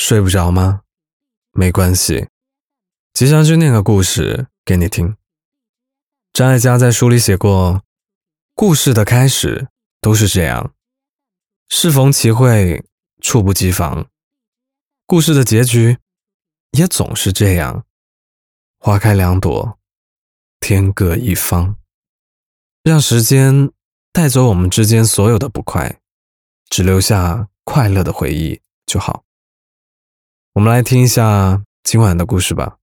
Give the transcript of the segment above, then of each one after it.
睡不着吗？没关系，吉祥君念个故事给你听。张艾嘉在书里写过，故事的开始都是这样，适逢其会，猝不及防；故事的结局也总是这样，花开两朵，天各一方。让时间带走我们之间所有的不快，只留下快乐的回忆就好。我们来听一下今晚的故事吧。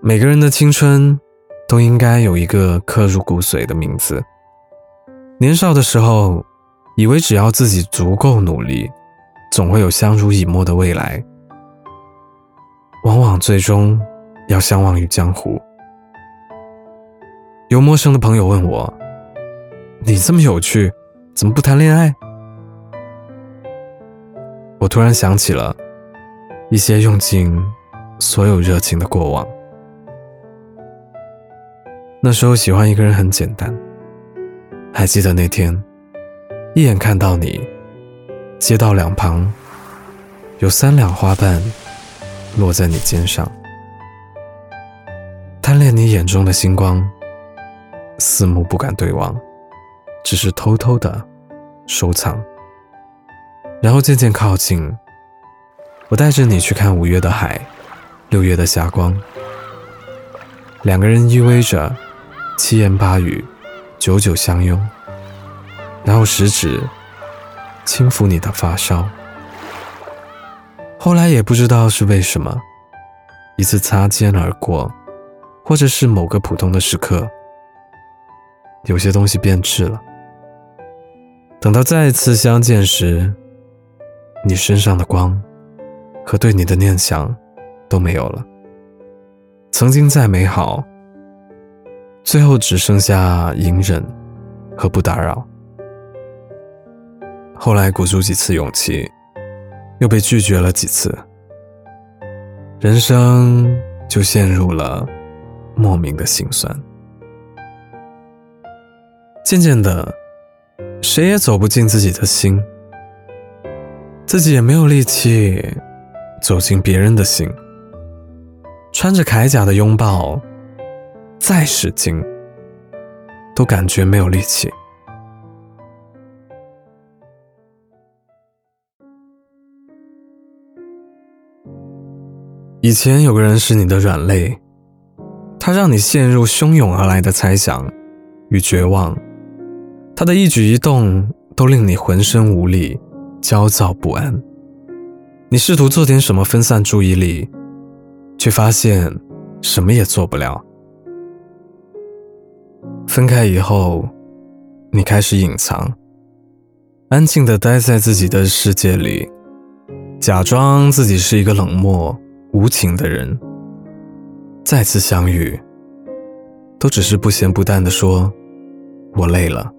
每个人的青春都应该有一个刻入骨髓的名字。年少的时候，以为只要自己足够努力，总会有相濡以沫的未来。往往最终要相忘于江湖。有陌生的朋友问我：“你这么有趣。”怎么不谈恋爱？我突然想起了一些用尽所有热情的过往。那时候喜欢一个人很简单，还记得那天，一眼看到你，街道两旁有三两花瓣落在你肩上，贪恋你眼中的星光，四目不敢对望。只是偷偷的收藏，然后渐渐靠近。我带着你去看五月的海，六月的霞光。两个人依偎着，七言八语，久久相拥。然后食指轻抚你的发梢。后来也不知道是为什么，一次擦肩而过，或者是某个普通的时刻，有些东西变质了。等到再次相见时，你身上的光和对你的念想都没有了。曾经再美好，最后只剩下隐忍和不打扰。后来鼓足几次勇气，又被拒绝了几次，人生就陷入了莫名的心酸。渐渐的。谁也走不进自己的心，自己也没有力气走进别人的心。穿着铠甲的拥抱，再使劲，都感觉没有力气。以前有个人是你的软肋，他让你陷入汹涌而来的猜想与绝望。他的一举一动都令你浑身无力、焦躁不安。你试图做点什么分散注意力，却发现什么也做不了。分开以后，你开始隐藏，安静地待在自己的世界里，假装自己是一个冷漠无情的人。再次相遇，都只是不咸不淡地说：“我累了。”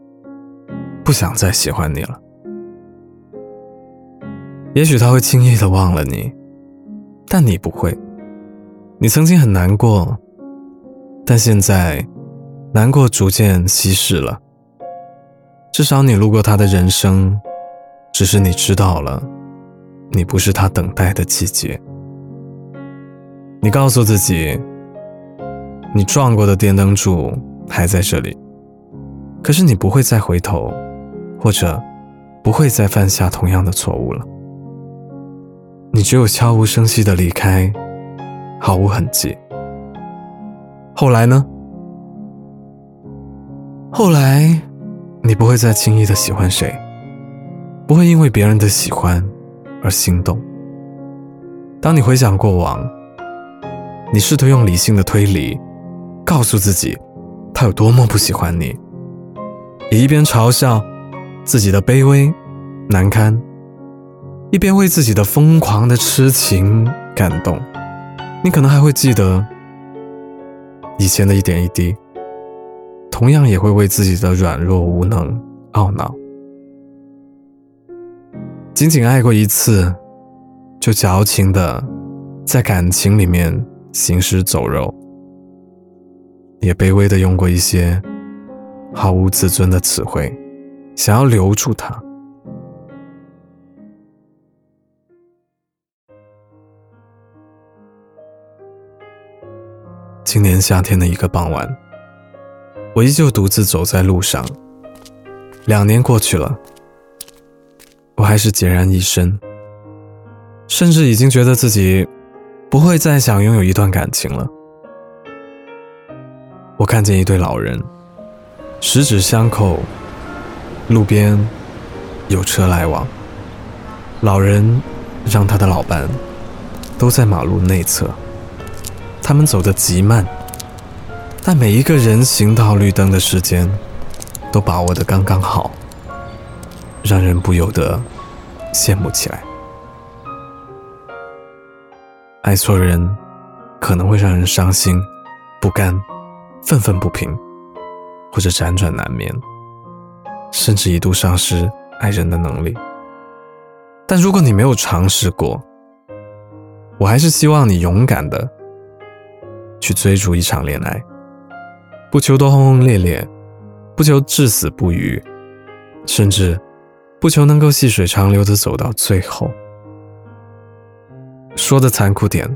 不想再喜欢你了。也许他会轻易的忘了你，但你不会。你曾经很难过，但现在难过逐渐稀释了。至少你路过他的人生，只是你知道了，你不是他等待的季节。你告诉自己，你撞过的电灯柱还在这里，可是你不会再回头。或者不会再犯下同样的错误了。你只有悄无声息的离开，毫无痕迹。后来呢？后来，你不会再轻易的喜欢谁，不会因为别人的喜欢而心动。当你回想过往，你试图用理性的推理告诉自己他有多么不喜欢你，也一边嘲笑。自己的卑微、难堪，一边为自己的疯狂的痴情感动，你可能还会记得以前的一点一滴，同样也会为自己的软弱无能懊恼。仅仅爱过一次，就矫情的在感情里面行尸走肉，也卑微的用过一些毫无自尊的词汇。想要留住他。今年夏天的一个傍晚，我依旧独自走在路上。两年过去了，我还是孑然一身，甚至已经觉得自己不会再想拥有一段感情了。我看见一对老人，十指相扣，路边有车来往。老人让他的老伴都在马路内侧，他们走得极慢，但每一个人行到绿灯的时间都把握得刚刚好，让人不由得羡慕起来。爱错人可能会让人伤心、不甘。愤愤不平，或者辗转难眠，甚至一度丧失爱人的能力。但如果你没有尝试过，我还是希望你勇敢的去追逐一场恋爱，不求多轰轰烈烈，不求至死不渝，甚至不求能够细水长流的走到最后。说的残酷点，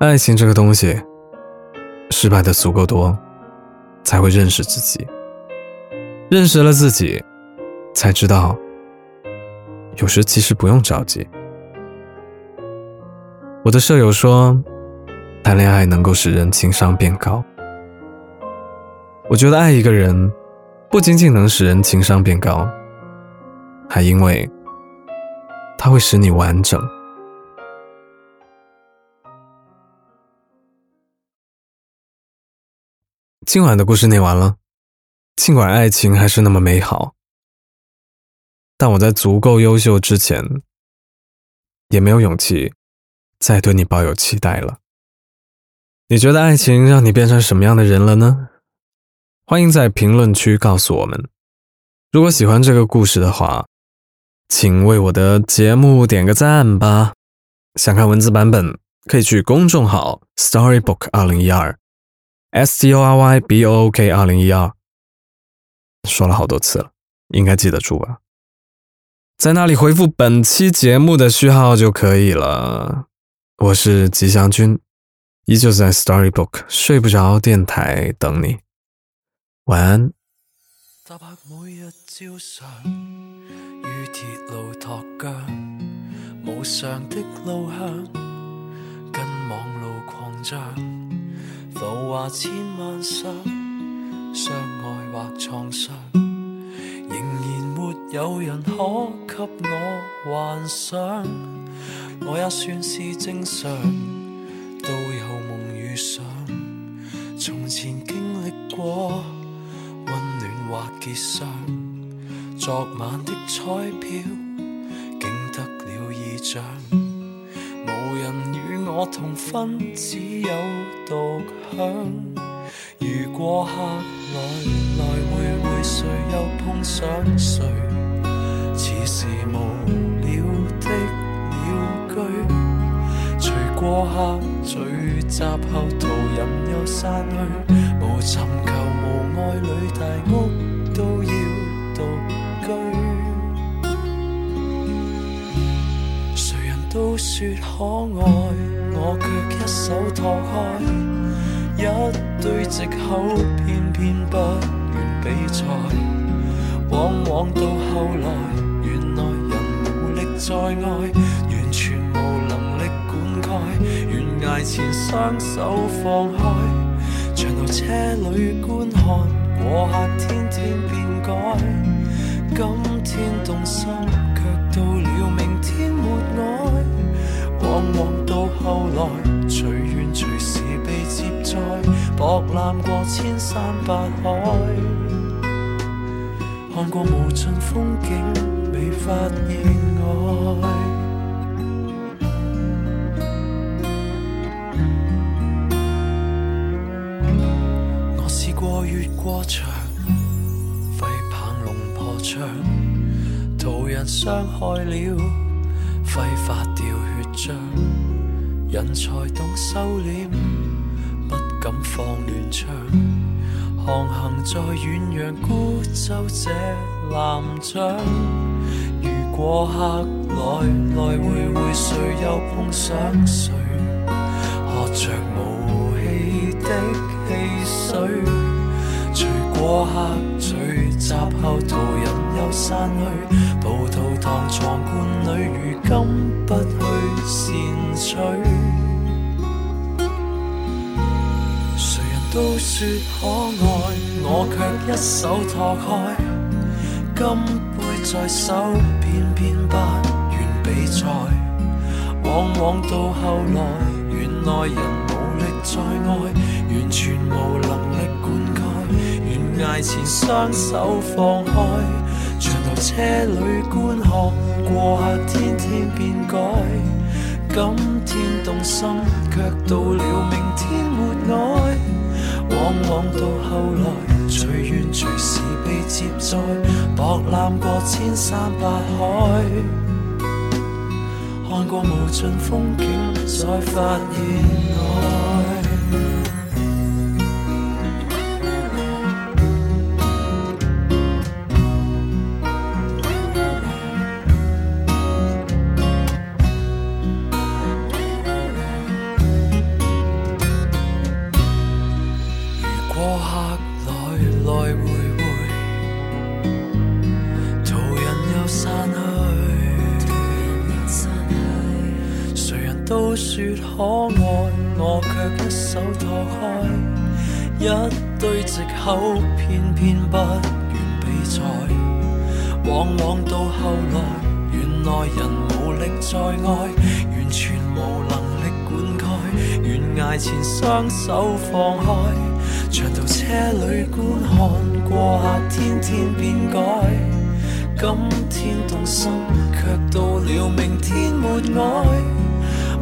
爱情这个东西。失败的足够多，才会认识自己。认识了自己，才知道，有时其实不用着急。我的舍友说，谈恋爱能够使人情商变高。我觉得爱一个人，不仅仅能使人情商变高，还因为，它会使你完整。今晚的故事念完了，尽管爱情还是那么美好，但我在足够优秀之前，也没有勇气再对你抱有期待了。你觉得爱情让你变成什么样的人了呢？欢迎在评论区告诉我们。如果喜欢这个故事的话，请为我的节目点个赞吧。想看文字版本，可以去公众号 Storybook 二零一二。S T O R Y B O O K 二零一二，说了好多次了，应该记得住吧？在那里回复本期节目的序号就可以了。我是吉祥君，依旧在 Storybook 睡不着电台等你。晚安。浮华千万上，相爱或创伤，仍然没有人可给我幻想。我也算是正常，都有梦遇上。从前经历过温暖或结霜，昨晚的彩票竟得了意象。无人与我同分，只有独享。如过客来来回回，谁又碰上谁？似是无聊的鸟居，随过客聚集后，途人又散去。无寻求无爱侣，大屋都要独居。谁人都说可爱，我却一手托开，一堆藉口，偏偏不愿比赛。往往到后来，原来人无力再爱，完全无能力灌溉。悬崖前双手放开，长途车里观看，过客天天变改。今天动心，却到了明天没爱。往往到后来，博览过千山百海，看过无尽风景，未发现爱。我试过越过墙，挥棒龙破窗，途人伤害了。挥发掉血浆，人才懂收敛，敢放乱枪。航行在远洋孤舟这南掌，如过客来来回回，谁又碰上谁？喝着无气的汽水，随过客聚集后，途人又散去。葡萄糖床罐里，如今不去擅取。都说可爱，我却一手托开。金杯在手，偏偏不愿比赛。往往到后来，原来人无力再爱，完全无能力灌溉。悬崖前双手放开，长途车里观看过客，天天变改。今天动心，却到了明天没爱。往往到后来，随缘随时被接载，博览过千山百海，看过无尽风景，才发现我。过客来来回回，途人又散去。谁人都说可爱，我却一手托开，一堆藉口，偏偏不愿比赛。往往到后来，原来人无力再爱，完全无能力灌溉。悬崖前双手放开，长途车里观看过客，天天变改。今天动心，却到了明天没爱。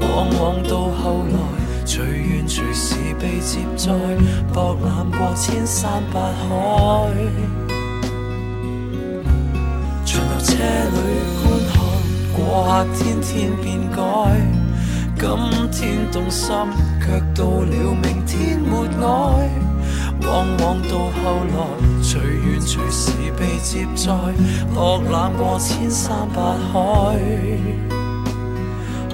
往往到后来，随缘随时被接载，博览过千山百海。长途车里观看过客，天天变改。今天动心，却到了明天没爱。往往到后来，随缘随时被接载，博览过千山百海。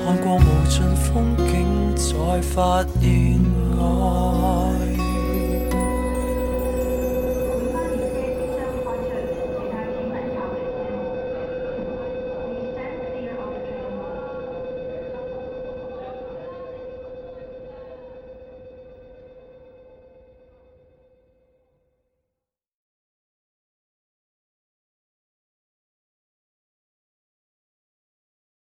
看过无尽风景，再发现爱。